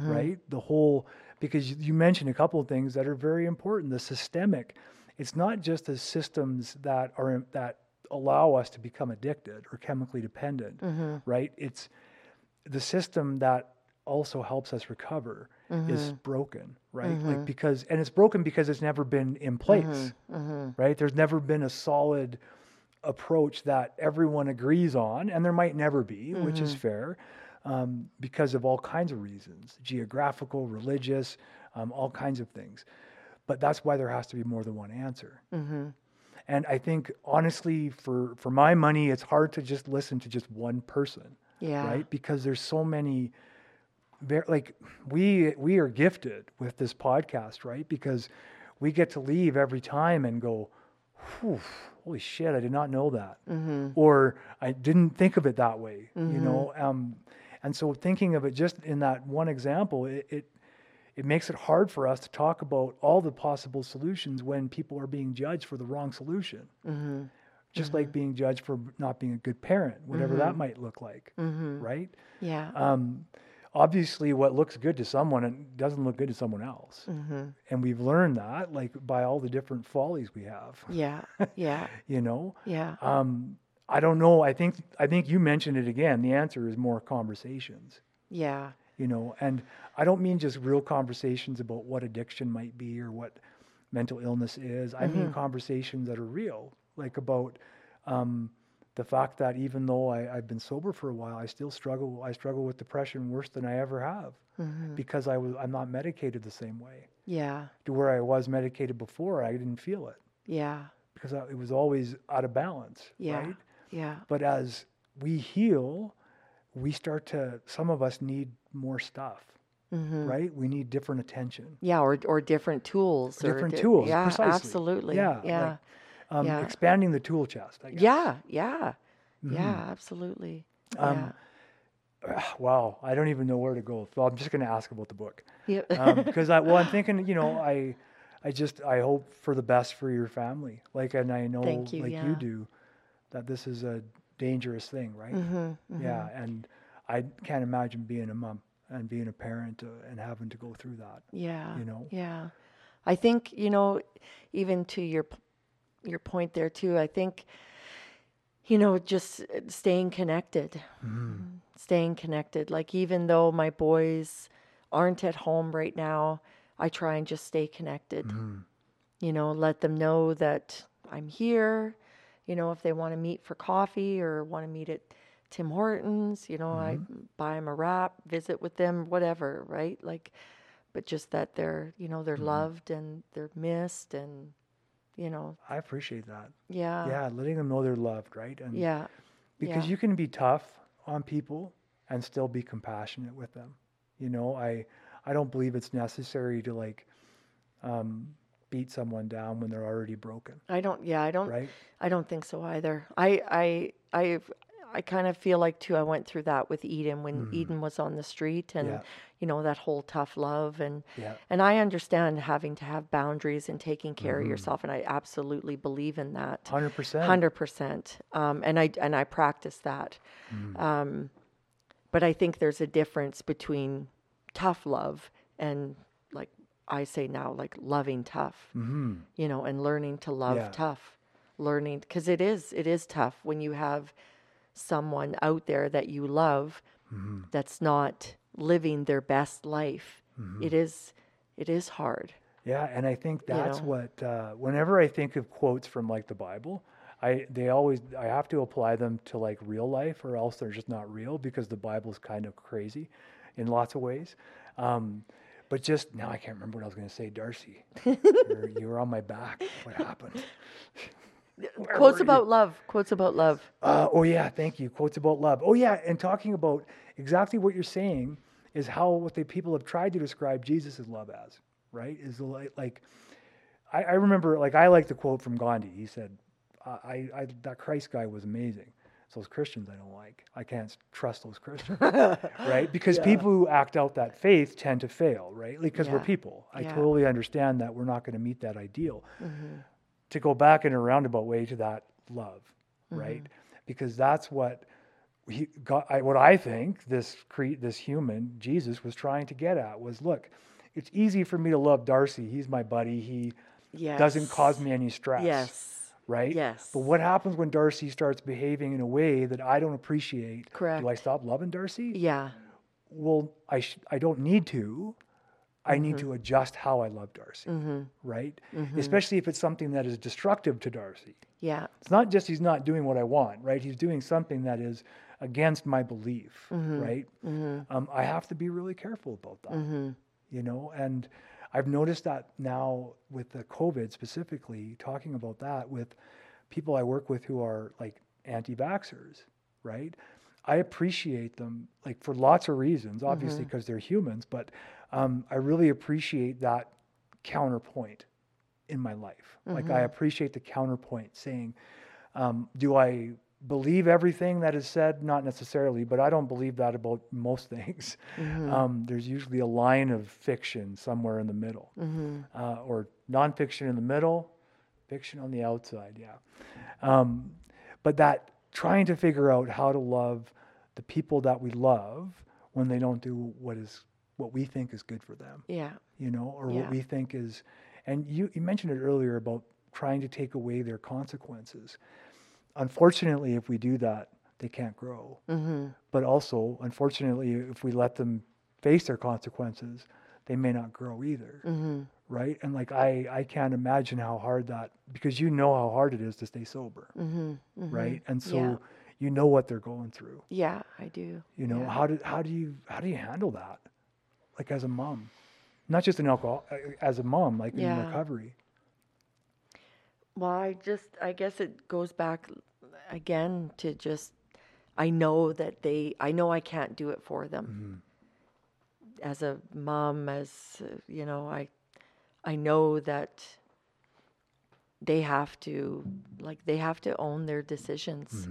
right? The whole, because you- you mentioned a couple of things that are very important. The systemic, it's not just the systems that are that allow us to become addicted or chemically dependent, right? It's the system that also helps us recover is mm-hmm. broken, right? Like mm-hmm. because and it's broken because it's never been in place, mm-hmm. right? There's never been a solid approach that everyone agrees on, and there might never be, which is fair, um, because of all kinds of reasons, geographical, religious, um, all kinds of things. But that's why there has to be more than one answer. And I think honestly, for for my money, it's hard to just listen to just one person yeah right? Because there's so many, like we we are gifted with this podcast, right? Because we get to leave every time and go, holy shit, I did not know that, mm-hmm. or I didn't think of it that way, you know. Mm-hmm. Um, and so thinking of it just in that one example, it, it it makes it hard for us to talk about all the possible solutions when people are being judged for the wrong solution. Mm-hmm. Just like being judged for not being a good parent, whatever that might look like, right? yeah Um, obviously, what looks good to someone and doesn't look good to someone else, and we've learned that, like by all the different follies we have, yeah yeah. (laughs) You know. yeah. Um, I don't know. I think I think you mentioned it again. The answer is more conversations. Yeah. You know and i don't mean just real conversations about what addiction might be or what mental illness is. I mean conversations that are real like about um, the fact that even though I, i've been sober for a while i still struggle i struggle with depression worse than i ever have because i was i'm not medicated the same way yeah to where i was medicated before i didn't feel it yeah because I, it was always out of balance yeah right yeah but as we heal, we start to, some of us need more stuff, Mm-hmm. right? We need different attention, yeah or or different tools or different di- tools. yeah precisely. absolutely Yeah. yeah like, um, yeah. Expanding the tool chest. I guess. yeah yeah Mm-hmm. yeah absolutely Um, yeah Wow. I don't even know where to go. So I'm just going to ask about the book. yeah Because I, well, I'm (laughs) thinking, you know, I, I just, I hope for the best for your family. Like, and I know, you, like yeah. you do, that this is a dangerous thing, right? Mm-hmm, Yeah. And I can't imagine being a mom and being a parent uh, and having to go through that. Yeah. you know? Yeah. I think, you know, even to your your point there too, I think you know, just staying connected. Mm-hmm. staying connected. Like even though my boys aren't at home right now, I try and just stay connected. Mm-hmm. You know, let them know that I'm here. You know, if they want to meet for coffee or want to meet at Tim Hortons, you know, I mm-hmm. buy them a wrap, visit with them, whatever, right? Like, but just that they're, you know, they're mm-hmm. loved and they're missed and, you know, I appreciate that. yeah. yeah, letting them know they're loved, right? And Yeah. because yeah. you can be tough on people and still be compassionate with them. You know, I I don't believe it's necessary to like um, beat someone down when they're already broken, I don't. Yeah, I don't. right? I don't think so either. I I I I kind of feel like too. I went through that with Eden when Eden was on the street, and Mm. Yeah. you know that whole tough love, and Yeah. and I understand having to have boundaries and taking care Mm-hmm. of yourself, and I absolutely believe in that. Hundred percent. Hundred percent. Um, and I and I practice that. Mm. Um, but I think there's a difference between tough love and like I say now, like loving tough. Mm-hmm. You know, and learning to love Yeah. tough. Learning because it is it is tough when you have someone out there that you love Mm-hmm. that's not living their best life. It is it is hard. Yeah, and I think that's know? what. Uh, whenever I think of quotes from like the Bible, I they always I have to apply them to like real life, or else they're just not real because the Bible's kind of crazy in lots of ways. Um, but just now, I can't remember what I was going to say, Darcy. (laughs) You were on my back. What happened? (laughs) Quotes about love. Quotes about love. Uh, oh yeah, thank you. Quotes about love. Oh yeah, and talking about exactly what you're saying is how what the people have tried to describe Jesus' love as, right? Is like, like I, I remember like I like the quote from Gandhi. He said, I, I that Christ guy was amazing. It's those Christians I don't like. I can't trust those Christians, (laughs) right? Because people who act out that faith tend to fail, right? Because we're people. I Yeah. totally understand that we're not going to meet that ideal to go back in a roundabout way to that love, mm-hmm. right? Because that's what he got. I, what I think this cre- this human Jesus was trying to get at was, look, it's easy for me to love Darcy. He's my buddy. He doesn't cause me any stress. Yes. Right. Yes. But what happens when Darcy starts behaving in a way that I don't appreciate? Correct. Do I stop loving Darcy? Yeah. Well, I sh- I don't need to. I need Mm-hmm. to adjust how I love Darcy. Mm-hmm. Right. Mm-hmm. Especially if it's something that is destructive to Darcy. Yeah. It's not just he's not doing what I want, right? He's doing something that is against my belief, mm-hmm. right? Um, I have to be really careful about that, you know. And I've noticed that now with the COVID specifically, talking about that with people I work with who are like anti-vaxxers, right? I appreciate them like for lots of reasons, obviously because they're humans, but um, I really appreciate that counterpoint in my life. Like I appreciate the counterpoint saying, um, do I believe everything that is said? Not necessarily, but I don't believe that about most (laughs) things. Um, there's usually a line of fiction somewhere in the middle, uh, or nonfiction in the middle, fiction on the outside. Yeah. Um, but that trying to figure out how to love the people that we love when they don't do what is what we think is good for them Yeah. you know, or Yeah. what we think is, and you, you mentioned it earlier about trying to take away their consequences. Unfortunately, if we do that, they can't grow. Mm-hmm. But also, unfortunately, if we let them face their consequences, they may not grow either. Mm-hmm. Right. And like, I, I can't imagine how hard that, because you know how hard it is to stay sober. Mm-hmm. Right. And so Yeah. you know what they're going through. Yeah, I do. You know, Yeah. how do, how do you, how do you handle that? Like as a mom, not just an alcohol, uh, as a mom, like in recovery. Well, I just, I guess it goes back again to just, I know that they, I know I can't do it for them. As a mom, as, uh, you know, I, I know that they have to, like, they have to own their decisions.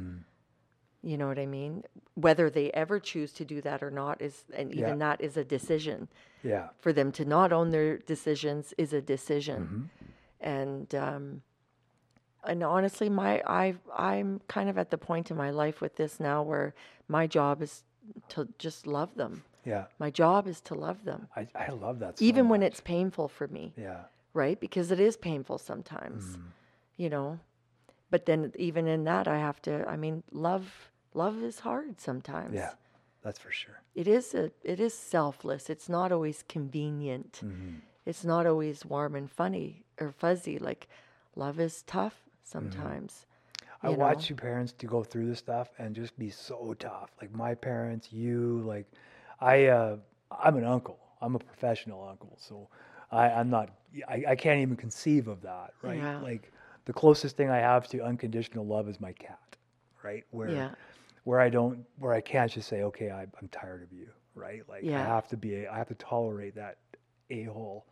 You know what I mean? Whether they ever choose to do that or not is, and Yeah. even that is a decision. Yeah. For them to not own their decisions is a decision. And, um, and honestly, my I I'm kind of at the point in my life with this now where my job is to just love them. Yeah. My job is to love them, I, I love that. So even when it's painful for me, Yeah. right? Because it is painful sometimes, you know. But then even in that, I have to. I mean, love love is hard sometimes. Yeah. That's for sure. It is a it is selfless. It's not always convenient. Mm-hmm. It's not always warm and funny or fuzzy. Like love is tough sometimes. I you know? watch you parents to go through this stuff and just be so tough. Like my parents, you, like I, uh, I'm an uncle. I'm a professional uncle, so I, I'm not. I, I can't even conceive of that, right? Yeah. Like the closest thing I have to unconditional love is my cat, right? Where, Yeah. where I don't, where I can't just say, okay, I, I'm tired of you, right? Like I have to be, I have to tolerate that a hole,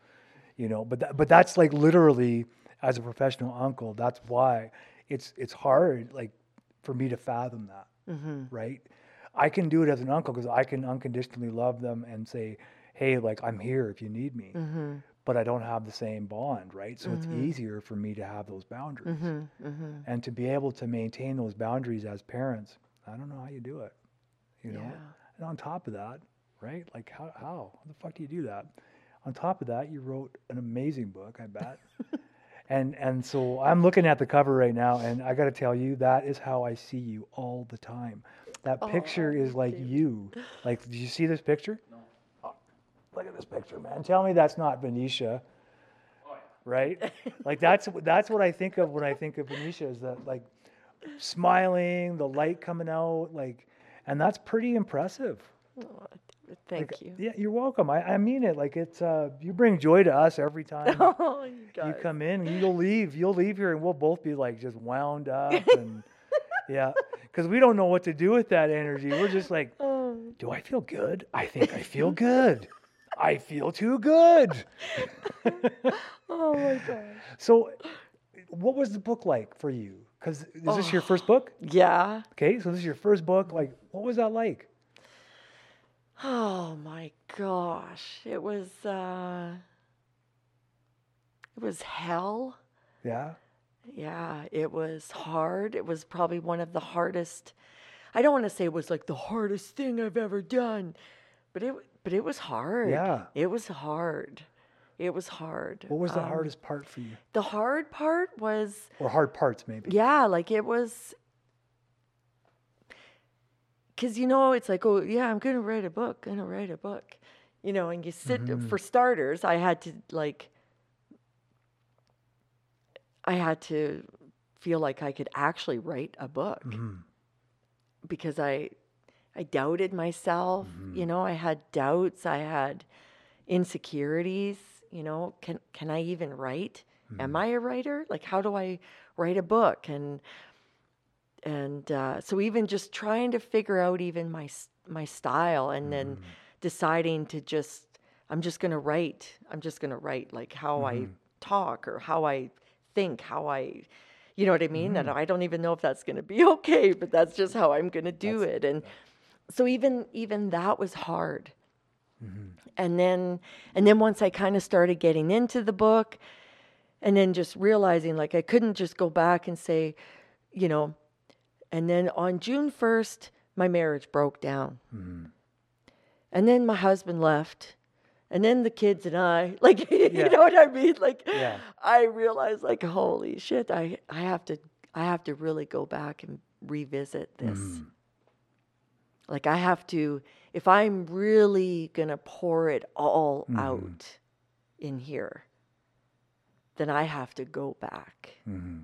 you know. But that, but that's like literally as a professional uncle. That's why it's it's hard, like for me to fathom that, Mm-hmm. right? I can do it as an uncle because I can unconditionally love them and say, hey, like I'm here if you need me. Mm-hmm. But I don't have the same bond, right? So it's easier for me to have those boundaries Mm-hmm. Mm-hmm. and to be able to maintain those boundaries as parents. I don't know how you do it, you know. Yeah. And on top of that, right? Like how how how the fuck do you do that? On top of that, you wrote an amazing book, I bet. (laughs) and and so I'm looking at the cover right now, and I got to tell you, that is how I see you all the time. That picture is like you. Like, did you see this picture? No. look at this picture, man. Tell me that's not Venetia. Right? (laughs) like that's that's what I think of when I think of Venetia is that like smiling, the light coming out, like, and that's pretty impressive. Oh, thank Like, you. Yeah, you're welcome. I, I mean it. Like it's uh, you bring joy to us every (laughs) time Oh, you you come in. You'll leave. You'll leave here, and we'll both be like just wound up (laughs) and yeah, because we don't know what to do with that energy. We're just like, Oh, do I feel good? I think I feel good. I feel too good. (laughs) oh my gosh. So, what was the book like for you? Because is this your first (sighs) book? Yeah. Okay, so this is your first book. Like, what was that like? Oh my gosh. It was uh it was hell. Yeah. Yeah, it was hard. It was probably one of the hardest. I don't want to say it was like the hardest thing I've ever done, but it but it was hard. Yeah. It was hard. It was hard. What was the Um, hardest part for you, The hard part was or hard parts maybe? yeah, like it was cuz you know it's like oh yeah, I'm going to write a book, going to write a book. You know, and you sit Mm-hmm. for starters, I had to like I had to feel like I could actually write a book Mhm. because I I doubted myself, Mm-hmm. you know, I had doubts, I had insecurities, you know, can can I even write? Mm-hmm. Am I a writer? Like how do I write a book and and uh, so even just trying to figure out even my my style and then Mm-hmm. deciding to just I'm just going to write. I'm just going to write like how I Mm-hmm. talk or how I think, how I you know what I mean? Mm-hmm. And I don't even know if that's going to be (laughs) okay, but that's just how I'm going to do it. And so even even that was hard. Mm-hmm. And then and then once I kind of started getting into the book and then just realizing like I couldn't just go back and say, you know, and then on June 1st my marriage broke down. Mm-hmm. And then my husband left. And then the kids and I, (laughs) like, (laughs) you Yeah. know what I mean? Like, Yeah. I realized, like, holy shit, I, I have to, I have to really go back and revisit this. Mm-hmm. Like, I have to, if I'm really gonna pour it all Mm-hmm. out in here, then I have to go back Mm-hmm.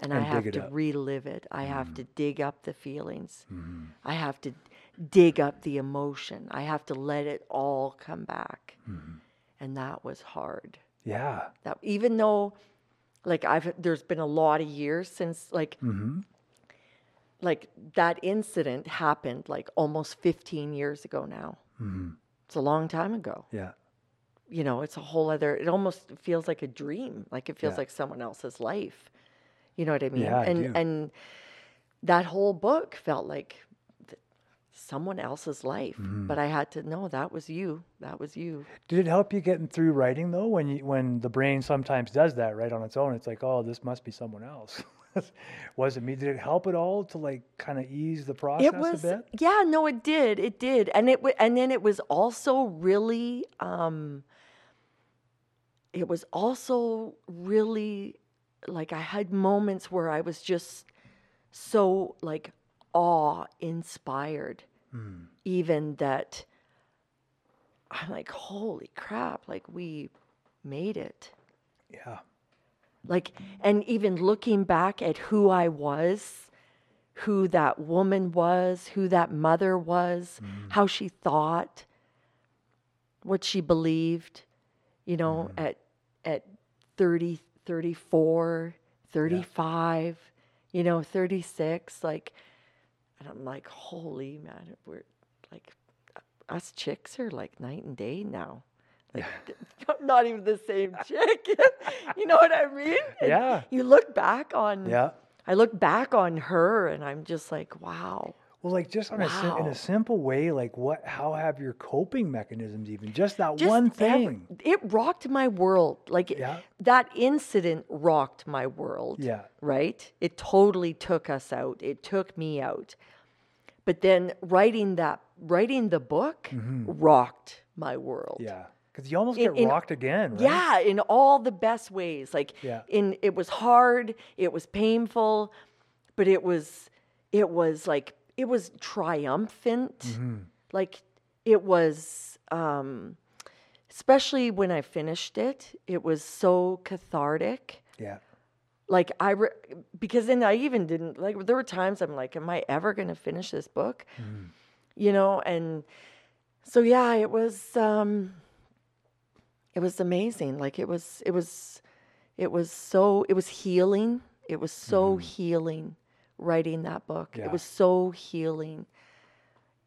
and, And I have to up. relive it. I have to dig up the feelings. Mm-hmm. I have to dig up the emotion. I have to let it all come back. And that was hard. Yeah. That even though like I've there's been a lot of years since like Mm-hmm. Like that incident happened like almost 15 years ago now. Mm-hmm. It's a long time ago. Yeah. You know, it's a whole other it almost feels like a dream. Like it feels Yeah. like someone else's life. You know what I mean? Yeah, I and do. and that whole book felt like th- someone else's life. Mm-hmm. But I had to know that was you. That was you. Did it help you getting through writing though? When you when the brain sometimes does that right on its own, it's like, oh, this must be someone else. (laughs) (laughs) was it me? Did it help at all to like kind of ease the process it was a bit? yeah no it did it did and it wa- and then it was also really um it was also really like i had moments where i was just so like awe inspired even that I'm like, holy crap, like we made it. Yeah. Like, and even looking back at who I was, who that woman was, who that mother was, mm. how she thought, what she believed, you know, mm. at at 30, 34, 35, you know, 36, like, and I'm like, holy man, we're like, us chicks are like night and day now. (laughs) Not even the same (laughs) chick. (laughs) you know what I mean? And Yeah. You look back on, Yeah. I look back on her and I'm just like, wow. Well, like just on a sim- in a simple way, like what? How have your coping mechanisms even just that Just one thing? it rocked my world. Like Yeah. that incident rocked my world. Yeah. Right? It totally took us out. It took me out. But then writing that writing the book rocked my world. Mm-hmm. Yeah. Because you almost In- get in- rocked again, right? Yeah, in all the best ways. Like Yeah. in it was hard, it was painful, but it was it was like it was triumphant. Mm-hmm. Like it was um especially when I finished it, it was so cathartic. Yeah. Like I re- because then I even didn't like there were times I'm like am I ever going to finish this book? You know, and so yeah, it was um it was amazing. Like it was it was it was so it was healing. It was so mm-hmm. healing writing that book. Yeah. It was so healing.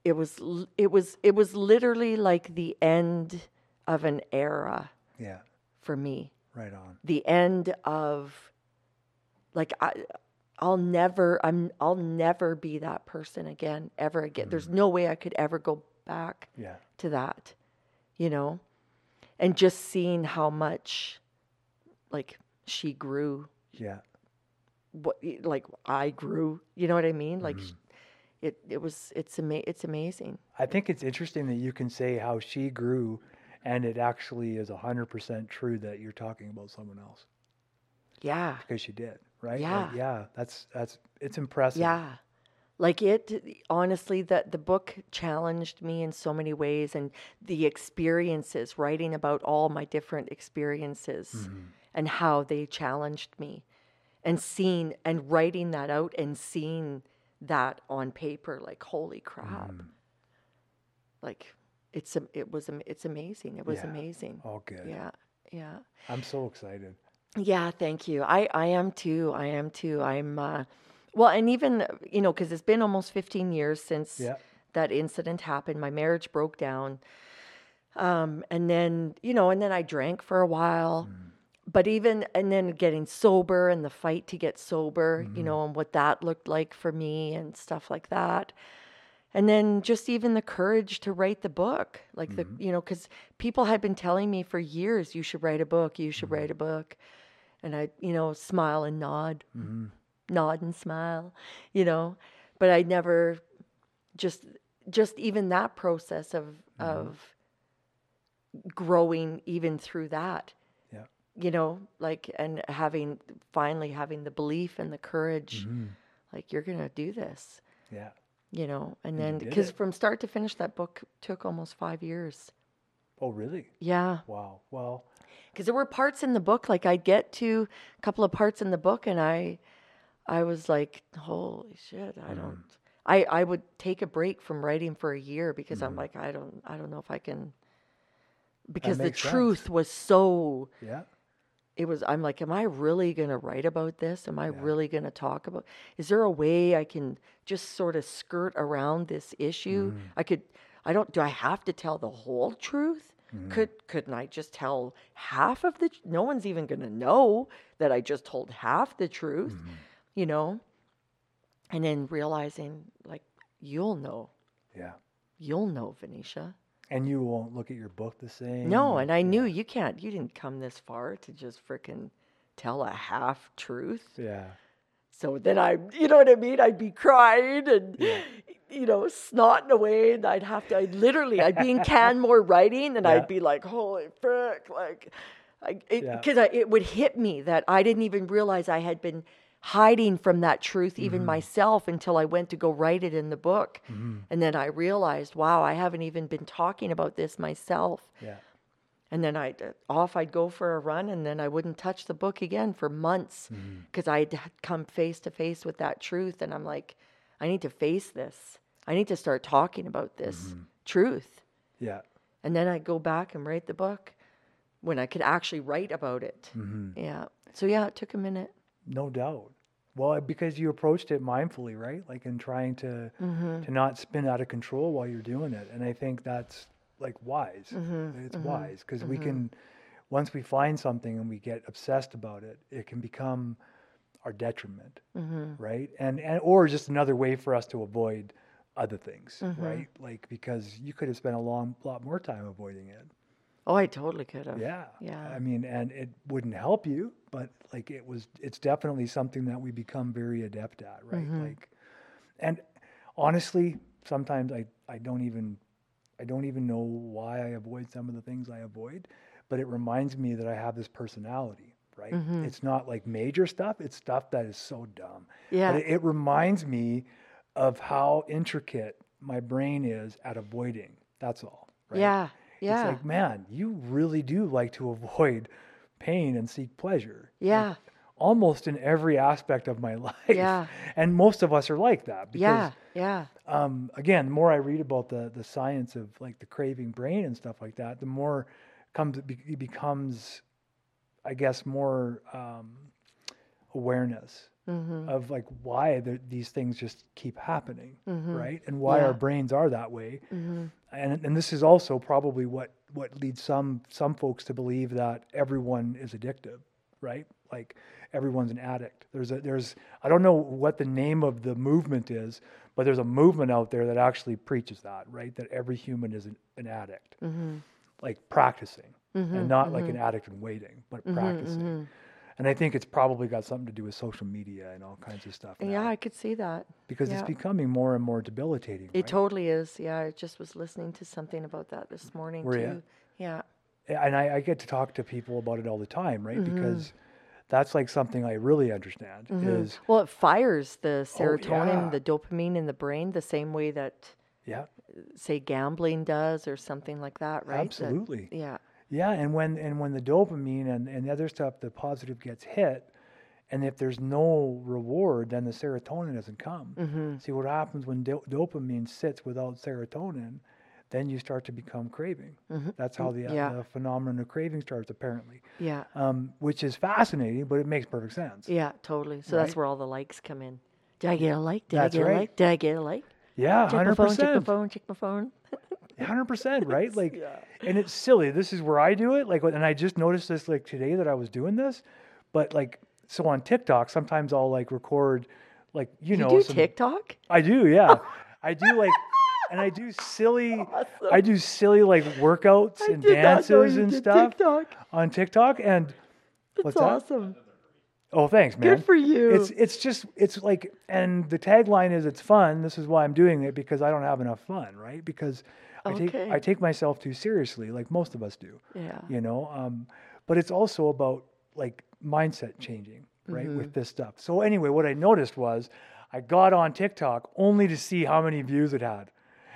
It was it was it was literally like the end of an era Yeah. for me. Right on. The end of like I I'll never I'm I'll never be that person again ever again. There's mm-hmm. no way I could ever go back Yeah. to that, you know? And just seeing how much like she grew, Yeah. what like I grew, you know what I mean? Like mm-hmm. sh it it was it's ama- it's amazing. I think it's interesting that you can say how she grew, and it actually is hundred percent true that you're talking about someone else Yeah. because she did, right? Like, Yeah. yeah. That's that's it's impressive. Yeah. Like it honestly that the book challenged me in so many ways and the experiences writing about all my different experiences and how they challenged me and seeing and writing that out and seeing that on paper like holy crap. Like it's a, it was am- it's amazing. It was Yeah. amazing. All good. Yeah. Yeah. I'm so excited. Yeah, thank you. I I am too. I am too. I'm uh well, and even uh, you know, cuz it's been almost 15 years since Yeah. that incident happened. My marriage broke down. Um and then, you know, and then I drank for a while. Mm. But even and then getting sober and the fight to get sober, you mm-hmm. know, and what that looked like for me and stuff like that. And then just even the courage to write the book, like the, mm-hmm. you know, because people had been telling me for years, you should write a book, you should mm-hmm. write a book. And I, you know, smile and nod, nod and smile, you know, but I never just, just even that process of, of growing even through that, Yeah. you know, like, and having, finally having the belief and the courage, like, you're going to do this Yeah. you know and you then because from start to finish that book took almost five years Oh, really? yeah Wow. Well, because there were parts in the book like i'd get to a couple of parts in the book and i i was like holy shit i Mm-hmm. don't i i would take a break from writing for a year because Mm-hmm. i'm like i don't i don't know if i can because the makes sense. truth was so yeah. it was i'm like am i really going to write about this am i really going to talk about is there a way i can just sort of skirt around this issue i could i don't do i have to tell the whole truth could couldn't i just tell half of the no one's even going to know that i just told half the truth you know and then realizing like you'll know Yeah. you'll know venetia And you won't look at your book the same. no, and I knew you can't. You didn't come this far to just frickin' tell a half truth. Yeah. So then I, you know what I mean? I'd be crying and, you know, snotting away, and I'd have to. I'd literally, I'd be in (laughs) Canmore writing, and Yeah. I'd be like, "Holy frick!" Like, I, Yeah. because I it would hit me that I didn't even realize I had been hiding from that truth, even Mm-hmm. myself, until I went to go write it in the book. Mm-hmm. And then I realized, wow, I haven't even been talking about this myself. Yeah. And then I'd uh, off I'd go for a run, and then I wouldn't touch the book again for months Mm-hmm. because I'd had come face to face with that truth, and I'm like, I need to face this. I need to start talking about this Mm-hmm. truth. Yeah. And then I'd go back and write the book when I could actually write about it. Mm-hmm. Yeah. So yeah, it took a minute. No doubt. Well, because you approached it mindfully, right? Like in trying to Mm-hmm. to not spin out of control while you're doing it, and I think that's like wise. Mm-hmm. It's wise because we can, once we find something and we get obsessed about it, it can become our detriment, Mm-hmm. right? And and or just another way for us to avoid other things, Mm-hmm. right? Like because you could have spent a long lot more time avoiding it. Oh, I totally could have. Yeah. Yeah. I mean, and it wouldn't help you, but like it was, it's definitely something that we become very adept at, right? Mm-hmm. Like, and honestly, sometimes I, I don't even, I don't even know why I avoid some of the things I avoid, but it reminds me that I have this personality, right? Mm-hmm. It's not like major stuff. It's stuff that is so dumb. Yeah. But it, it reminds me of how intricate my brain is at avoiding. That's all. Right? Yeah. Yeah. It's like, man, you really do like to (laughs) avoid pain and seek pleasure. Like, Yeah. almost in every aspect of my (laughs) life. Yeah. And most of us are like that because yeah. Yeah. um, again, the more I read about the the science of like the craving brain and stuff like that, the more comes it, it becomes, I guess, more um, awareness Mm-hmm. of like why the, these things just keep happening, Mm-hmm. right? And why Yeah. our brains are that way. And and this is also probably what what leads some some folks to believe that everyone is addictive, right? Like everyone's an addict. There's a there's I don't know what the name of the movement is, but there's a movement out there that actually preaches that, right? That every human is an, an addict, Mm-hmm. like practicing, and not like an addict in waiting, but Mm-hmm, practicing. And I think it's probably got something to do with social media and all kinds of stuff. Yeah, I could see that. because yeah. it's becoming more and more debilitating. It right? totally is. Yeah, I just was listening to something about that this morning Were too. Yeah. and I, I get to talk to people about it all the time, right? Mm-hmm. Because that's like something I really understand is Well, it fires the serotonin, Oh, yeah. the dopamine in the brain the same way that, yeah, say, gambling does or something like that, right? That- absolutely. yeah. Yeah, and when and when the dopamine and, and the other stuff, the positive gets hit, and if there's no reward, then the serotonin doesn't come. Mm-hmm. See what happens when do- dopamine sits without serotonin, then you start to become craving. That's how the, uh, Mm-hmm. Yeah. the phenomenon of craving starts, apparently, Yeah. um, which is fascinating, but it makes perfect sense. Yeah, totally. So that's where all the likes come in. Did I get a like? Did That's I get right. a like? Did I get a like? Yeah, Check my phone, check my phone, check my phone. (laughs) hundred percent, right? Like, and it's silly. This is where I do it. Like, and I just noticed this like today that I was doing this, but like, so on TikTok, sometimes I'll like record, like you, You know, do some, TikTok? I do, yeah, (laughs) I do like, and I do silly, I do silly like workouts and did not know dances and stuff TikTok. on TikTok, and what's That's that? Oh, thanks, man. Good for you. It's it's just it's like, and the tagline is it's fun. This is why I'm doing it because I don't have enough fun, right? Because I take I take myself too seriously, like most of us do. Yeah. You know, um, but it's also about like mindset changing, right, Mm-hmm. with this stuff. So anyway, what I noticed was I got on TikTok only to see how many views it had,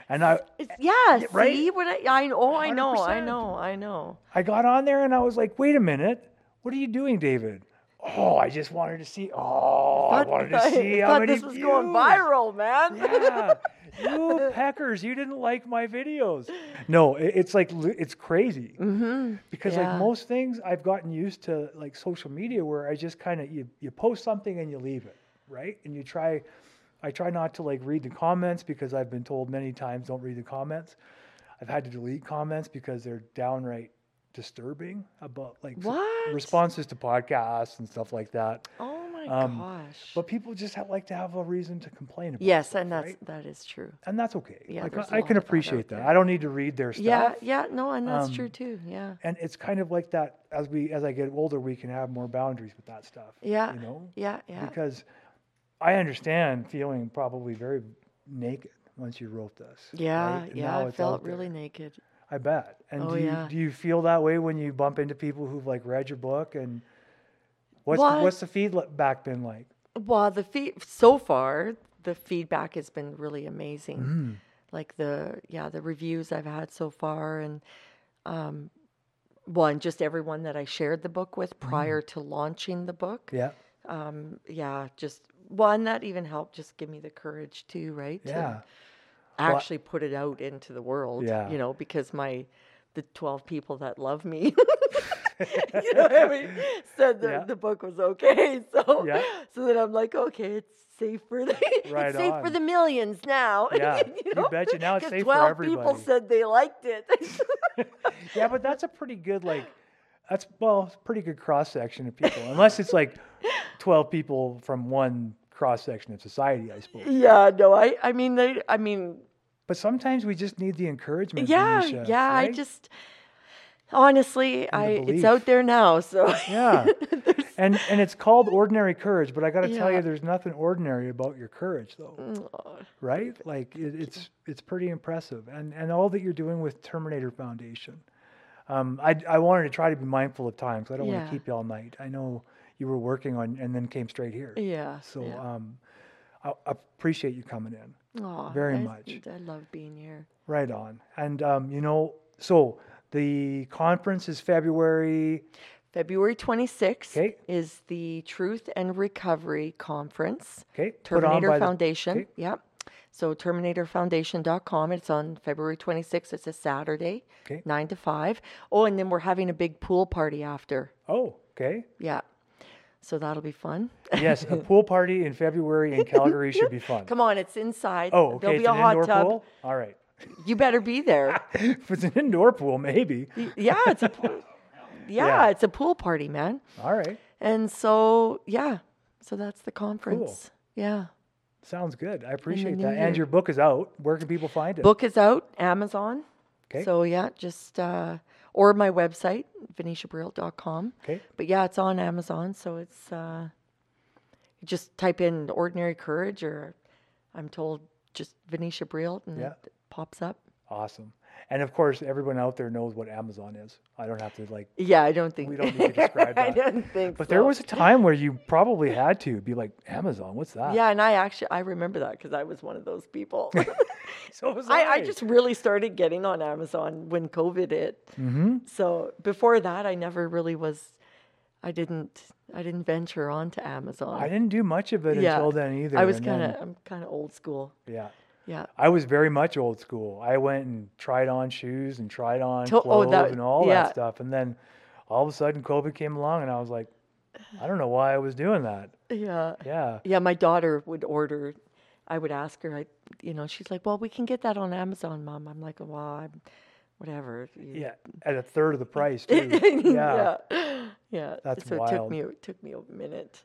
and I It's, yeah, right? see what I, I oh I know, I know, I know. I got on there and I was like, wait a minute, what are you doing, David? Oh, I just wanted to see. Oh, I Thought- wanted to see how thought many this was going viral, man. yeah, you (laughs) peckers, you didn't like my videos. No, it, it's like it's crazy mm-hmm. because Yeah. like most things, I've gotten used to like social media where I just kind of you you post something and you leave it, right? And you try. I try not to like read the comments because I've been told many times don't read the comments. I've had to delete comments because they're downright disturbing about like What? responses to podcasts and stuff like that. Oh my Um, gosh. But people just have, like to have a reason to complain about. yes, stuff, and that's right? that is true. and that's okay. Yeah, like I, I can that appreciate that. I don't need to read their stuff. Yeah, yeah, no, and that's true Um, too. Yeah. And it's kind of like that as we as I get older, we can have more boundaries with that stuff. Yeah. You know, Yeah, yeah. because I understand feeling probably very naked once you wrote this. Yeah, right? Yeah, I felt really naked. I bet. And Oh, do you yeah. do you feel that way when you bump into people who've like read your book and what's What? the, what's the feedback been like? Well, the feed so far, the feedback has been really amazing. Mm-hmm. Like the yeah, the reviews I've had so far, and um, one just everyone that I shared the book with prior to launching the book. Yeah. Um, yeah, just one that even helped just give me the courage too, right? to Actually put it out into the world. Yeah. You know, because my the twelve people that love me. (laughs) you know I mean? (laughs) Said the, Yeah. the book was okay. (laughs) So Yeah. so then I'm like, okay, it's safe for the Right it's safe for the millions now. Yeah, you betcha. Now it's safe for 12 people said they liked it. Yeah, but that's a pretty good like that's well, pretty good cross section of people. Unless it's like twelve people from one cross section of society, I suppose. yeah, no, I I mean they I mean But sometimes we just need the encouragement. yeah, Venetia, yeah, I just honestly, I it's out there now, so Yeah. (laughs) and and it's called ordinary courage, but I got to tell you, there's nothing ordinary about your courage, though. Aw, Right? Like it, it's it's pretty impressive, and and all that you're doing with Terminator Foundation. Um, I I wanted to try to be mindful of time, because I don't want to keep you all night. I know you were working on, and then came straight here. yeah. So yeah. um, I, I appreciate you coming in. Aw, very I- much. I love being here. Right on. And um, you know, so the conference is February. February 26th 'Kay. is the Truth and Recovery Conference. Okay, put on Terminator by the- Foundation. okay. Yep. So terminatorfoundation.com. It's on February 26th. It's a Saturday, Okay. 9 to 5. Oh, and then we're having a big pool party after. Oh, okay. Yeah. So that'll be fun. Yes, a pool party in February in (laughs) Calgary should be fun. Come on, it's inside. Oh, okay. There'll it's be a an hot indoor tub. pool. All right. You better be there. (laughs) if it's an indoor pool, maybe. yeah, it's a pool. (laughs) Yeah, Yeah. it's a pool party, man. All right. And so, yeah. So that's the conference. Yeah. Sounds good. I appreciate that. And your book is out. Where can people find it? Book is out, Amazon. Okay. So yeah, just uh, or my website, venetiabrill.com. Okay. But yeah, it's on Amazon, so it's uh, you just type in ordinary courage or I'm told just Venetia Brill and Yeah. it pops up. Awesome. And of course, everyone out there knows what Amazon is. I don't have to like. Yeah, I don't think We don't need to describe (laughs) that. I don't think But there was a time where you probably had to be like, Amazon, what's that? Yeah, and I actually I remember that because I was one of those people. (laughs) So (laughs) was I, I just really started getting on Amazon when COVID hit. Mm-hmm. So before that, I never really was. I didn't. I didn't venture onto Amazon. I didn't do much of it Yeah. until then either. I was kind of. I'm kind of old school. Yeah. Yeah. I was very much old school. I went and tried on shoes and tried on To- oh, clothes that- and all yeah. that stuff. And then all of a sudden COVID came along and I was like, I don't know why I was doing that. Yeah. Yeah. Yeah. My daughter would order. I would ask her. I, you know, she's like, "Well, we can get that on Amazon, Mom." I'm like, "Well, I'm, whatever." Yeah. At a third of the price (laughs) too. yeah. yeah. Yeah. That's so it took me. It took me a minute.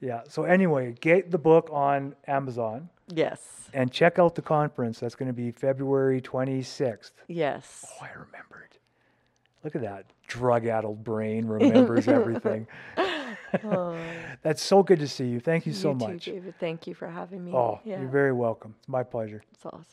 Yeah. So anyway, get the book on Amazon Yes. and check out the conference. That's going to be February 26th. Yes. Oh, I remembered. Look at that drug-addled brain remembers everything. (laughs) Oh. (laughs) That's so good to see you. Thank you so you much. Too, David. Thank you for having me. Oh, yeah. you're very welcome. It's my pleasure. it's awesome.